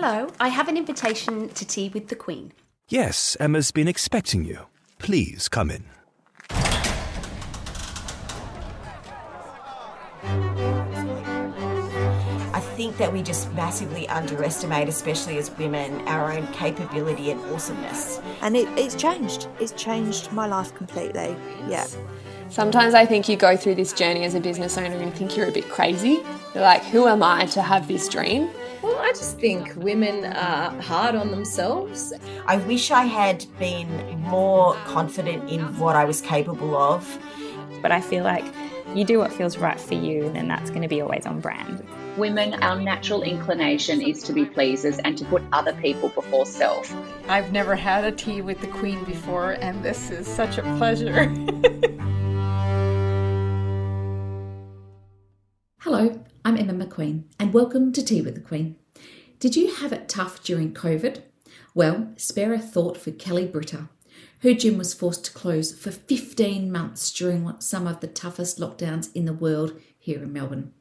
Hello, I have an invitation to tea with the Queen. Yes, Emma's been expecting you. Please come in. I think that we just massively underestimate, especially as women, our own capability and awesomeness. And it, it's changed. It's changed my life completely. Yeah. Sometimes I think you go through this journey as a business owner and think you're a bit crazy. You're like, who am I to have this dream? Well, I just think women are hard on themselves. I wish I had been more confident in what I was capable of. But I feel like you do what feels right for you, and then that's going to be always on brand. Women, our natural inclination is to be pleasers and to put other people before self. I've never had a tea with the Queen before, and this is such a pleasure. Hello, I'm Emma McQueen, and welcome to Tea with the Queen. Did you have it tough during COVID? Well, spare a thought for Kelly Britter. Her gym was forced to close for 15 months during some of the toughest lockdowns in the world here in Melbourne.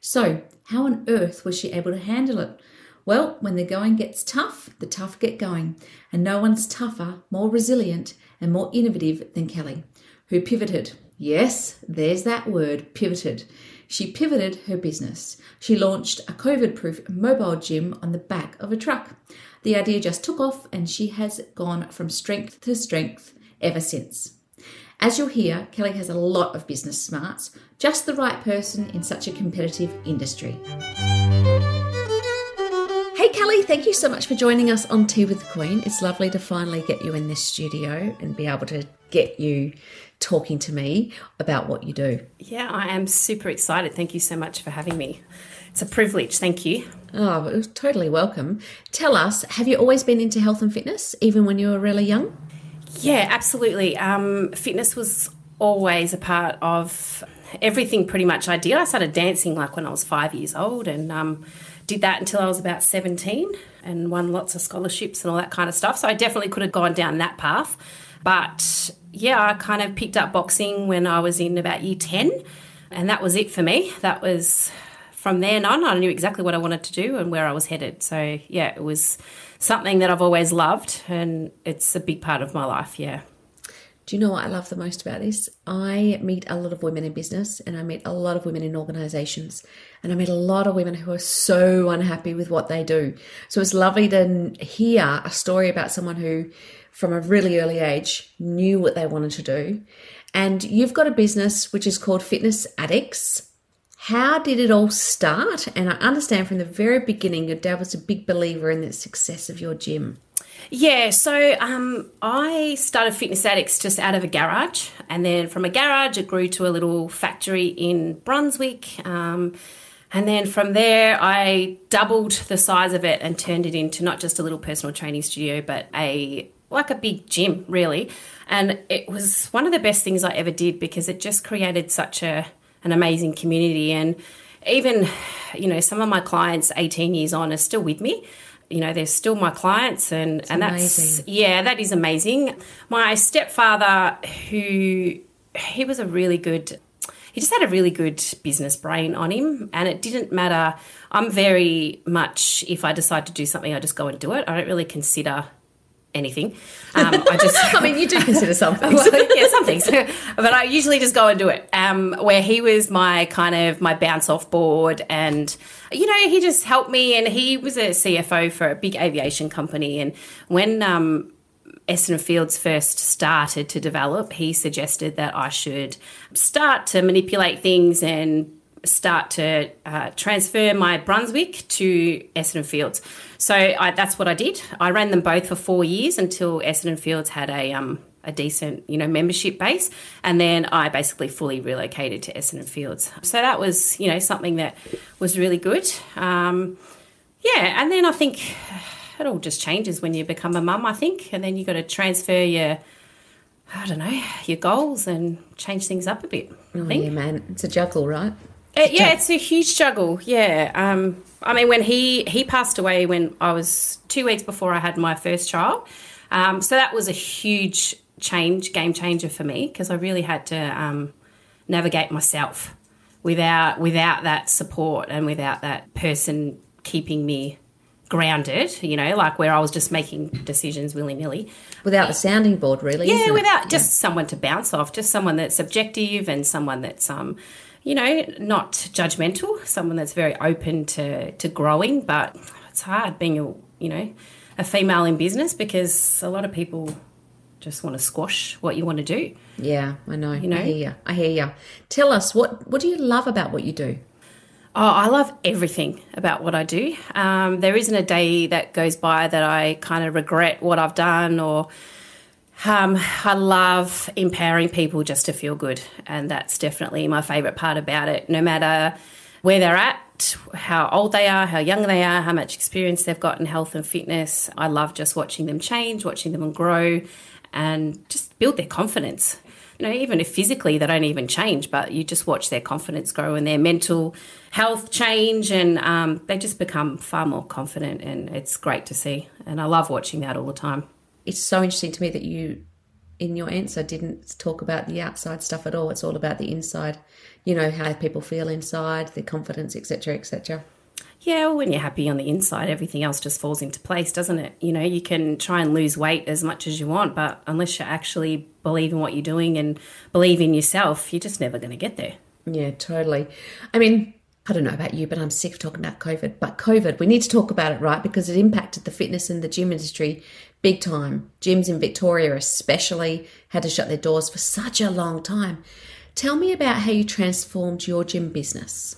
So, how on earth was she able to handle it? Well, when the going gets tough, the tough get going, and no one's tougher, more resilient, and more innovative than Kelly, who pivoted. Yes, there's that word, pivoted. She pivoted her business. She launched a COVID proof mobile gym on the back of a truck. The idea just took off, and she has gone from strength to strength ever since. As you'll hear, Kelly has a lot of business smarts, just the right person in such a competitive industry. Hey Kelly, thank you so much for joining us on Tea with the Queen. It's lovely to finally get you in this studio and be able to get you talking to me about what you do. Yeah, I am super excited. Thank you so much for having me. It's a privilege. Thank you. Oh, totally welcome. Tell us, have you always been into health and fitness, even when you were really young? Yeah, absolutely. Um, fitness was always a part of everything pretty much I did. I started dancing like when I was five years old and um, did that until I was about 17 and won lots of scholarships and all that kind of stuff. So I definitely could have gone down that path. But yeah, I kind of picked up boxing when I was in about year 10 and that was it for me. That was from then on, I knew exactly what I wanted to do and where I was headed. So yeah, it was something that I've always loved and it's a big part of my life. Yeah. Do you know what I love the most about this? I meet a lot of women in business and I meet a lot of women in organizations and I meet a lot of women who are so unhappy with what they do. So it's lovely to hear a story about someone who, from a really early age, knew what they wanted to do. And you've got a business which is called Fitness Addix. How did it all start? And I understand from the very beginning, your dad was a big believer in the success of your gym. Yeah, so um, I started Fitness Addix just out of a garage, and then from a garage, it grew to a little factory in Brunswick. Um, and then from there, I doubled the size of it and turned it into not just a little personal training studio, but a like a big gym, really. And it was one of the best things I ever did because it just created such a an amazing community. And even, you know, some of my clients, 18 years on, are still with me you know they're still my clients and It's and amazing. that's yeah that is amazing my stepfather who he was a really good he just had a really good business brain on him and it didn't matter i'm very much if i decide to do something i just go and do it i don't really consider anything um, i just I mean, you do consider something, well, yeah, some things. but I usually just go and do it. Um, where he was my kind of my bounce off board, and you know, he just helped me. And he was a CFO for a big aviation company. And when um, Essendon Fields first started to develop, he suggested that I should start to manipulate things and start to uh, transfer my Brunswick to Essendon Fields. So I, that's what I did. I ran them both for four years until Essendon Fields had a um, a decent, you know, membership base, and then I basically fully relocated to Essendon Fields. So that was, you know, something that was really good. Um, yeah, and then I think it all just changes when you become a mum. I think, and then you got to transfer your I don't know, your goals and change things up a bit. I Oh, think. yeah, man. It's a juggle, right? Uh, yeah, it's a huge struggle. Yeah, um, I mean, when he he passed away when I was two weeks before I had my first child, um, so that was a huge change, game changer for me because I really had to um, navigate myself without without that support and without that person keeping me grounded, you know, like where I was just making decisions willy nilly. Without the sounding board, really. Yeah, isn't it? without just someone to bounce off, just someone that's objective and someone that's um, you know, not judgmental, someone that's very open to to growing. But it's hard being a you know a female in business because a lot of people just want to squash what you want to do. Yeah, I know. You know? I hear you. I hear you. Tell us what what do you love about what you do? Oh, I love everything about what I do. Um, there isn't a day that goes by that I kind of regret what I've done or. Um, I love empowering people just to feel good, and that's definitely my favourite part about it. No matter where they're at, how old they are, how young they are, how much experience they've got in health and fitness, I love just watching them change, watching them grow, and just build their confidence. You know, even if physically they don't even change, but you just watch their confidence grow and their mental health change, and um, they just become far more confident, and it's great to see. And I love watching that all the time. It's so interesting to me that you, in your answer, didn't talk about the outside stuff at all. It's all about the inside. You know how people feel inside, their confidence, etc., etc. Yeah, well, when you're happy on the inside, everything else just falls into place, doesn't it? You know, you can try and lose weight as much as you want, but unless you actually believe in what you're doing and believe in yourself, you're just never going to get there. Yeah, totally. I mean, I don't know about you, but I'm sick of talking about COVID. But COVID, we need to talk about it, right? Because it impacted the fitness and the gym industry big time. Gyms in Victoria, especially, had to shut their doors for such a long time. Tell me about how you transformed your gym business.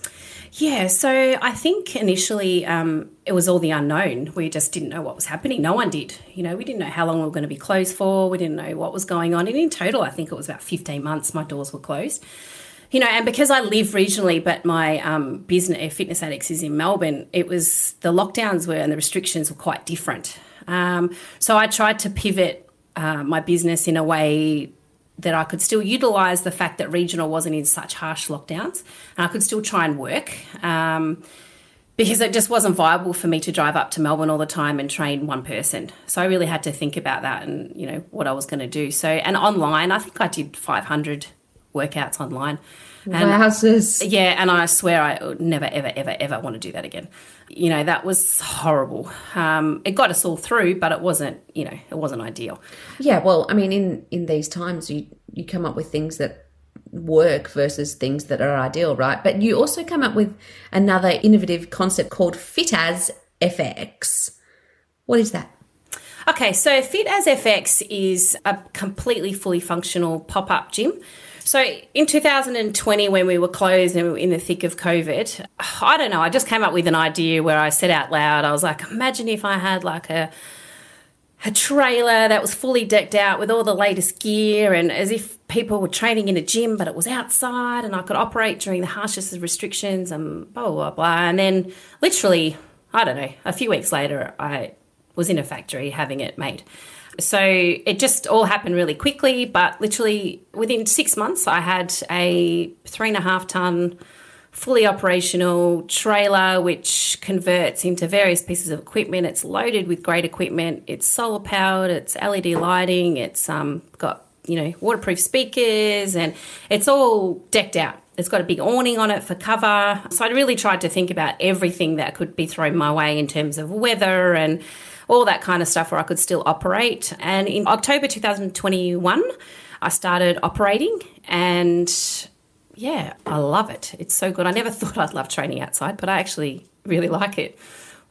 Yeah, so I think initially um, it was all the unknown. We just didn't know what was happening. No one did. You know, we didn't know how long we were going to be closed for. We didn't know what was going on. And in total, I think it was about 15 months my doors were closed. You know, and because I live regionally, but my um, business, Fitness Addix, is in Melbourne, it was the lockdowns were and the restrictions were quite different. Um, so I tried to pivot uh, my business in a way that I could still utilise the fact that regional wasn't in such harsh lockdowns, and I could still try and work. Um, because it just wasn't viable for me to drive up to Melbourne all the time and train one person. So I really had to think about that and you know what I was going to do. So and online, I think I did 500 workouts online. And Wowzers. yeah, and I swear I would never, ever, ever, ever want to do that again. You know, that was horrible. Um, it got us all through, but it wasn't, you know, it wasn't ideal. Yeah, well, I mean, in in these times, you you come up with things that work versus things that are ideal, right? But you also come up with another innovative concept called Fit as FX. What is that? Okay, so Fit as FX is a completely fully functional pop up gym. So in 2020, when we were closed and we were in the thick of COVID, I don't know, I just came up with an idea where I said out loud, I was like, imagine if I had like a a trailer that was fully decked out with all the latest gear and as if people were training in a gym but it was outside and I could operate during the harshest of restrictions and blah blah blah. And then literally I don't know a few weeks later I was in a factory having it made so it just all happened really quickly but literally within six months I had a three and a half ton fully operational trailer which converts into various pieces of equipment. It's loaded with great equipment. It's solar powered. It's LED lighting. It's um, got you know waterproof speakers and it's all decked out. It's got a big awning on it for cover. So I really tried to think about everything that could be thrown my way in terms of weather and all that kind of stuff where I could still operate. And in October 2021, I started operating and yeah, I love it. It's so good. I never thought I'd love training outside, but I actually really like it.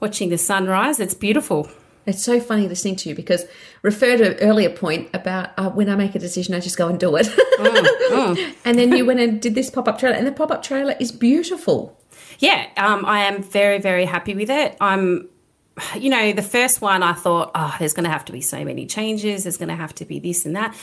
Watching the sunrise, it's beautiful. It's so funny listening to you because refer to an earlier point about uh, when I make a decision, I just go and do it. And then you went and did this pop up trailer, and the pop up trailer is beautiful. Yeah, um, I am very, very happy with it. I'm, you know, the first one I thought, oh, there's going to have to be so many changes. There's going to have to be this and that.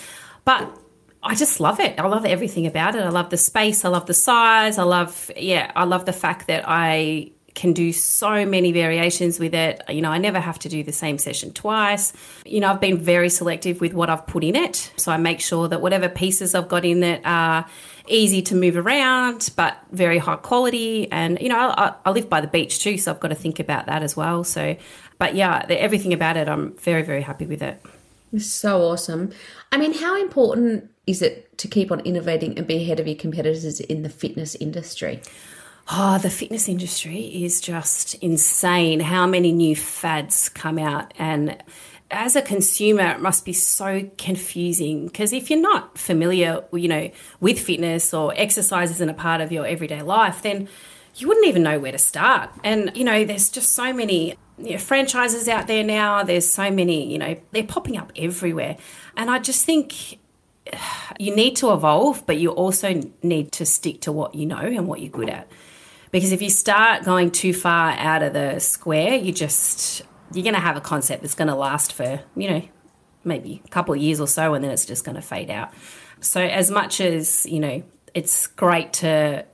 But I just love it. I love everything about it. I love the space. I love the size. I love, yeah, I love the fact that I can do so many variations with it. You know, I never have to do the same session twice. You know, I've been very selective with what I've put in it. So I make sure that whatever pieces I've got in it are easy to move around, but very high quality. And, you know, I, I live by the beach too, so I've got to think about that as well. So, but yeah, the, everything about it, I'm very, very happy with it. It's so awesome. I mean, how important is it to keep on innovating and be ahead of your competitors in the fitness industry? Oh, the fitness industry is just insane. How many new fads come out and as a consumer, it must be so confusing because if you're not familiar, you know, with fitness or exercise isn't a part of your everyday life, then you wouldn't even know where to start. And you know, there's just so many you know, franchises out there now. There's so many, you know, they're popping up everywhere, and I just think you need to evolve, but you also need to stick to what you know and what you're good at. Because if you start going too far out of the square, you just you're going to have a concept that's going to last for, you know, maybe a couple of years or so, and then it's just going to fade out. So, as much as, you know, it's great to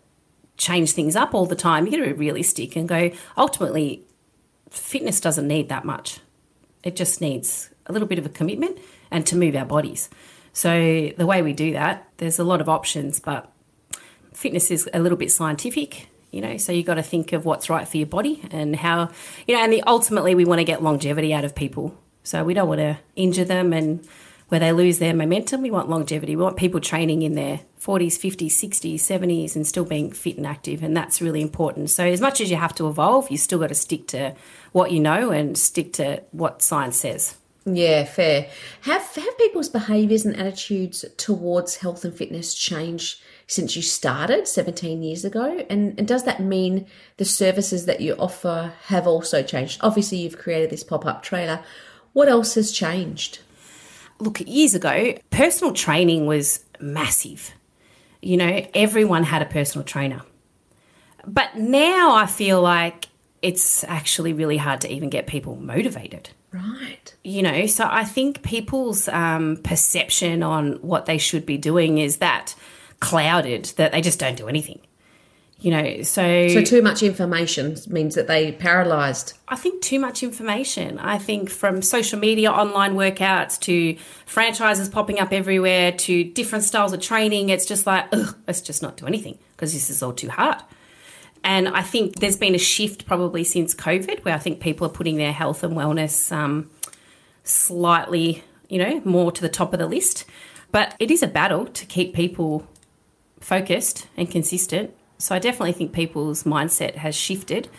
change things up all the time, you got to be realistic and go, ultimately, fitness doesn't need that much. It just needs a little bit of a commitment and to move our bodies. So, the way we do that, there's a lot of options, but fitness is a little bit scientific you know so you've got to think of what's right for your body and how you know and the, ultimately we want to get longevity out of people. So we don't want to injure them and where they lose their momentum we want longevity. We want people training in their 40s 50s 60s 70s and still being fit and active and that's really important. So as much as you have to evolve you still got to stick to what you know and stick to what science says. Yeah, fair. Have have people's behaviours and attitudes towards health and fitness changed since you started 17 years ago? And, and does that mean the services that you offer have also changed? Obviously, you've created this pop up trailer. What else has changed? Look, years ago, personal training was massive. You know, everyone had a personal trainer. But now I feel like it's actually really hard to even get people motivated. Right. You know, so I think people's um, perception on what they should be doing is that clouded that they just don't do anything. You know, so so too much information means that they paralyzed. I think too much information. I think from social media, online workouts to franchises popping up everywhere to different styles of training, it's just like, ugh, let's just not do anything because this is all too hard. And I think there's been a shift probably since COVID where I think people are putting their health and wellness um, slightly, you know, more to the top of the list. But it is a battle to keep people focused and consistent. So I definitely think people's mindset has shifted.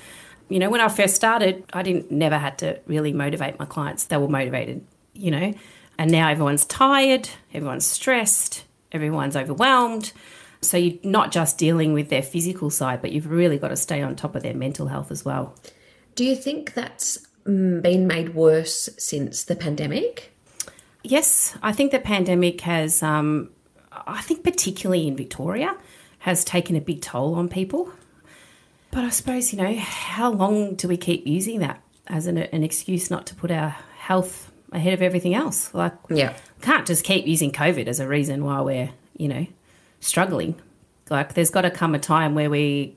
You know, when I first started, I didn't never had to really motivate my clients. They were motivated, you know. And now everyone's tired, everyone's stressed, everyone's overwhelmed. So you're not just dealing with their physical side, but you've really got to stay on top of their mental health as well. Do you think that's been made worse since the pandemic? Yes, I think the pandemic has um, I think particularly in Victoria, has taken a big toll on people. But I suppose, you know, how long do we keep using that as an, an excuse not to put our health ahead of everything else? Like, yeah, can't just keep using COVID as a reason why we're, you know, struggling. Like, there's got to come a time where we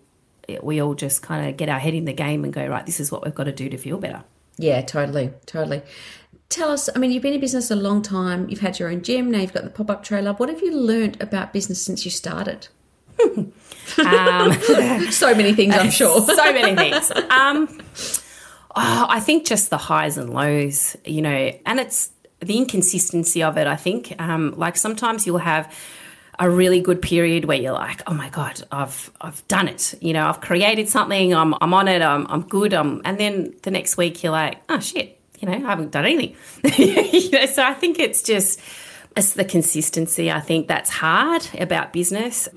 we all just kind of get our head in the game and go, right, this is what we've got to do to feel better. Yeah, totally, totally tell us i mean you've been in business a long time you've had your own gym now you've got the pop-up trailer what have you learned about business since you started um, so many things i'm sure so many things um, oh, i think just the highs and lows you know and it's the inconsistency of it i think um, like sometimes you'll have a really good period where you're like, oh my god, I've I've done it. You know, I've created something. I'm I'm on it. I'm I'm good. I'm, and then the next week you're like, oh shit, you know, I haven't done anything. you know, so I think it's just it's the consistency. I think that's hard about business.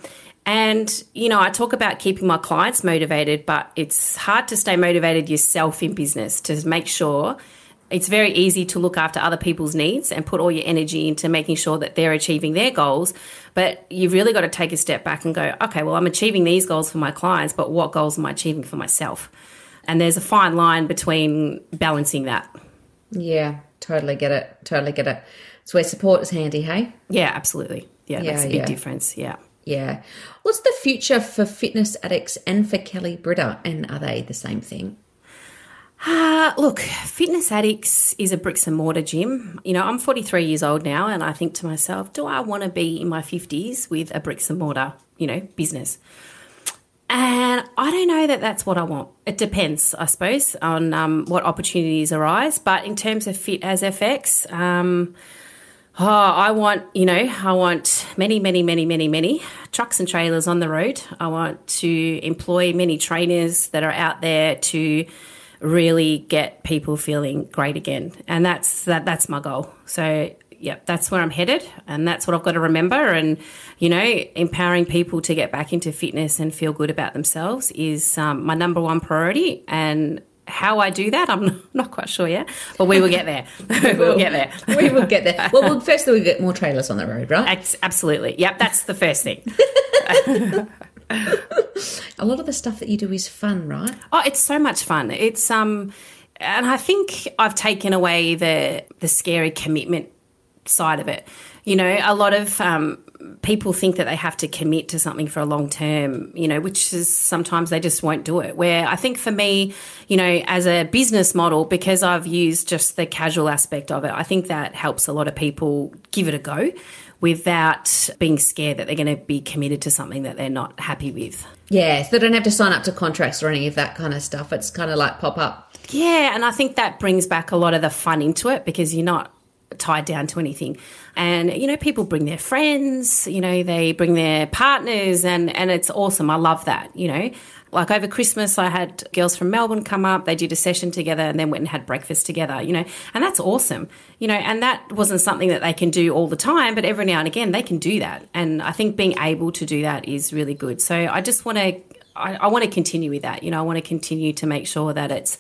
And, you know, I talk about keeping my clients motivated, but it's hard to stay motivated yourself in business to make sure it's very easy to look after other people's needs and put all your energy into making sure that they're achieving their goals. But you've really got to take a step back and go, okay, well, I'm achieving these goals for my clients, but what goals am I achieving for myself? And there's a fine line between balancing that. Yeah, totally get it. Totally get it. It's where support is handy, hey? Yeah, absolutely. Yeah, yeah that's a big yeah. difference. Yeah. Yeah. What's the future for Fitness Addix and for Kelly Britter? And are they the same thing? Uh, look, Fitness Addix is a bricks and mortar gym. You know, I'm 43 years old now, and I think to myself, do I want to be in my 50s with a bricks and mortar, you know, business? And I don't know that that's what I want. It depends, I suppose, on um, what opportunities arise. But in terms of Fit as FX, um, Oh, I want, you know, I want many, many, many, many, many trucks and trailers on the road. I want to employ many trainers that are out there to really get people feeling great again. And that's that that's my goal. So yeah, that's where I'm headed and that's what I've got to remember and you know, empowering people to get back into fitness and feel good about themselves is um, my number one priority and how I do that, I'm not quite sure yet, but we will get there. we will get there. we will get there. Well, well first we get more trailers on the road, right? Absolutely. Yep, that's the first thing. a lot of the stuff that you do is fun, right? Oh, it's so much fun. It's um, and I think I've taken away the the scary commitment side of it. You know, a lot of um, people think that they have to commit to something for a long term, you know, which is sometimes they just won't do it. Where I think for me, you know, as a business model, because I've used just the casual aspect of it, I think that helps a lot of people give it a go without being scared that they're going to be committed to something that they're not happy with. Yeah, so they don't have to sign up to contracts or any of that kind of stuff. It's kind of like pop up. Yeah, and I think that brings back a lot of the fun into it because you're not tied down to anything. And you know, people bring their friends, you know, they bring their partners and and it's awesome. I love that, you know. Like over Christmas I had girls from Melbourne come up, they did a session together and then went and had breakfast together, you know. And that's awesome. You know, and that wasn't something that they can do all the time, but every now and again they can do that. And I think being able to do that is really good. So I just want to I, I want to continue with that. You know, I want to continue to make sure that it's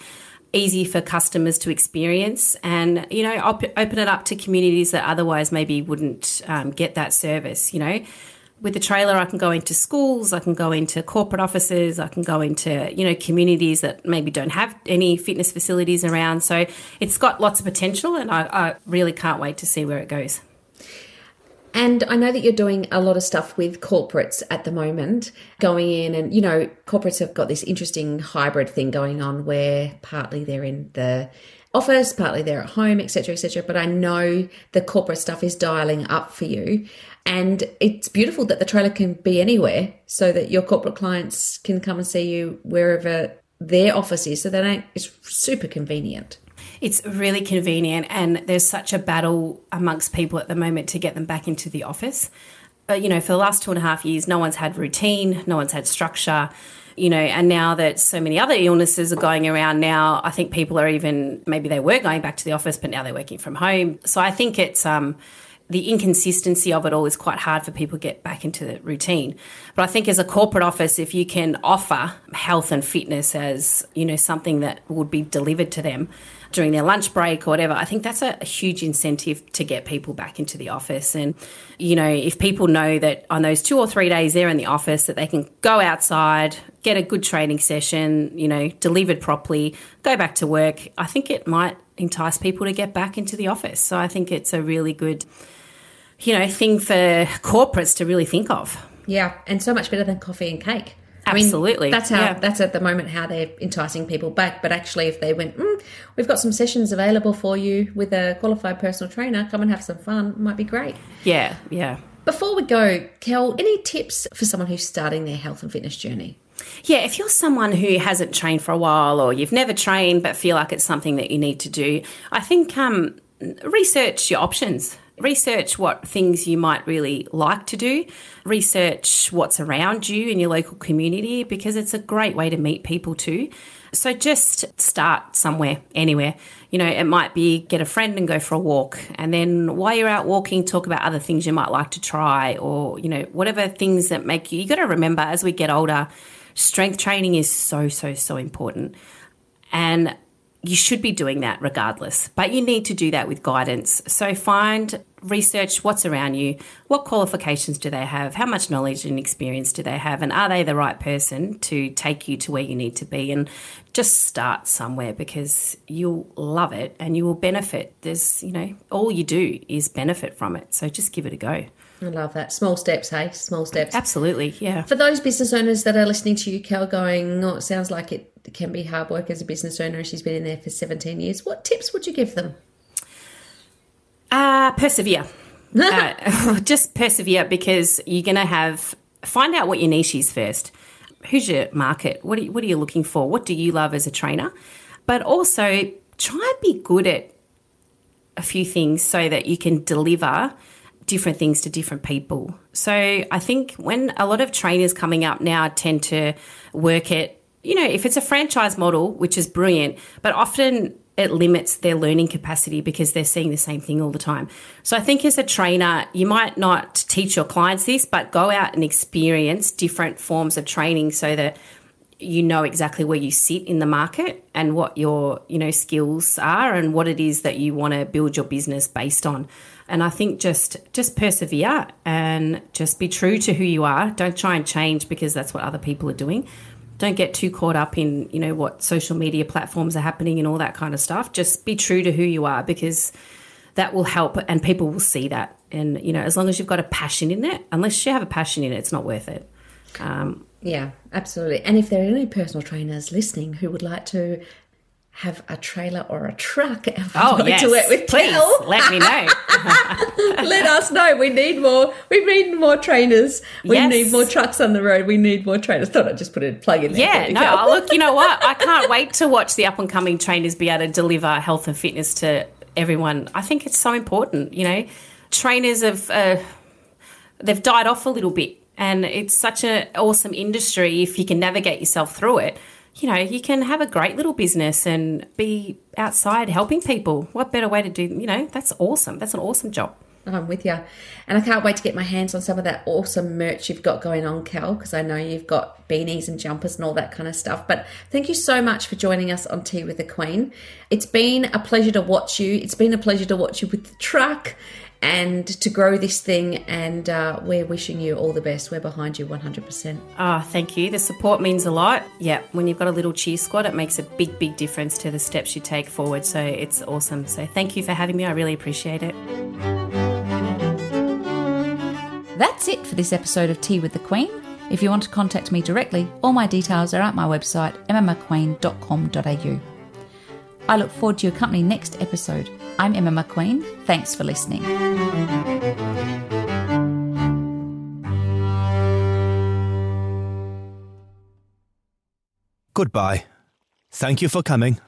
easy for customers to experience and you know op- open it up to communities that otherwise maybe wouldn't um, get that service you know. With the trailer i can go into schools i can go into corporate offices i can go into you know communities that maybe don't have any fitness facilities around. So it's got lots of potential and i, I really can't wait to see where it goes and I know that you're doing a lot of stuff with corporates at the moment, going in and, you know, corporates have got this interesting hybrid thing going on where partly they're in the office, partly they're at home, etc., etc. But I know the corporate stuff is dialing up for you. And it's beautiful that the trailer can be anywhere so that your corporate clients can come and see you wherever their office is. So that it's super convenient. It's really convenient, and there's such a battle amongst people at the moment to get them back into the office. But, you know, for the last two and a half years, no one's had routine, no one's had structure, you know, and now that so many other illnesses are going around now, I think people are even, maybe they were going back to the office, but now they're working from home. So I think it's, um, the inconsistency of it all is quite hard for people to get back into the routine. But I think as a corporate office, if you can offer health and fitness as, you know, something that would be delivered to them, during their lunch break or whatever, I think that's a, a, huge incentive to get people back into the office. And, you know, if people know that on those two or three days they're in the office, that they can go outside, get a good training session, you know, delivered properly, go back to work, I think it might entice people to get back into the office. So I think it's a really good, you know, thing for corporates to really think of. Yeah, and so much better than coffee and cake. Absolutely. I mean, that's how yeah. that's at the moment how they're enticing people back. But actually, if they went, mm, we've got some sessions available for you with a qualified personal trainer, come and have some fun. Might be great. Yeah, yeah. Before we go, Kel, any tips for someone who's starting their health and fitness journey? Yeah, if you're someone who hasn't trained for a while or you've never trained but feel like it's something that you need to do, I think um, research your options research what things you might really like to do, research what's around you in your local community because it's a great way to meet people too. So just start somewhere, anywhere. You know, it might be get a friend and go for a walk. And then while you're out walking, talk about other things you might like to try or, you know, whatever things that make you. You got to remember as we get older, strength training is so, so, so important. And you should be doing that regardless, but you need to do that with guidance. So find research what's around you, what qualifications do they have, how much knowledge and experience do they have, and are they the right person to take you to where you need to be? And just start somewhere because you'll love it and you will benefit. There's, you know, all you do is benefit from it. So just give it a go. I love that. Small steps, hey? Small steps. Absolutely, yeah. For those business owners that are listening to you, Kel, going, oh, it sounds like it can be hard work as a business owner. She's been in there for 17 years. What tips would you give them? Uh, persevere. uh, just persevere because you're going to have, find out what your niche is first. Who's your market? What are, you, what are you looking for? What do you love as a trainer? But also try and be good at a few things so that you can deliver different things to different people. So I think when a lot of trainers coming up now tend to work at, you know, if it's a franchise model, which is brilliant, but often it limits their learning capacity because they're seeing the same thing all the time. So I think as a trainer, you might not teach your clients this, but go out and experience different forms of training so that you know exactly where you sit in the market and what your, you know, skills are and what it is that you want to build your business based on. And I think just just persevere and just be true to who you are. Don't try and change because that's what other people are doing. Don't get too caught up in you know what social media platforms are happening and all that kind of stuff. Just be true to who you are because that will help and people will see that. And you know as long as you've got a passion in it unless you have a passion in it it's not worth it. Um, yeah absolutely. And if there are any personal trainers listening who would like to have a trailer or a truck and oh, yes. to work with Please, let me know. let us know. We need more. We need more trainers. We yes. need more trucks on the road. We need more trainers. Thought I'd just put a plug in there. Yeah, no, look, you know what? I can't wait to watch the up and coming trainers be able to deliver health and fitness to everyone. I think it's so important. You know, trainers have uh, they've died off a little bit, and it's such an awesome industry if you can navigate yourself through it you know, you can have a great little business and be outside helping people. What better way to do, you know, that's awesome. That's an awesome job. Oh, I'm with you. And I can't wait to get my hands on some of that awesome merch you've got going on, Kel, because I know you've got beanies and jumpers and all that kind of stuff. But thank you so much for joining us on Tea with the Queen. It's been a pleasure to watch you. It's been a pleasure to watch you with the truck and to grow this thing. And uh, we're wishing you all the best. We're behind you 100%. Oh, thank you. The support means a lot. Yeah, when you've got a little cheer squad, it makes a big, big difference to the steps you take forward. So it's awesome. So thank you for having me. I really appreciate it. That's it for this episode of Tea with the Queen. If you want to contact me directly, all my details are at my website, emmamcqueen.com.au. I look forward to your company next episode. I'm Emma McQueen. Thanks for listening. Goodbye. Thank you for coming.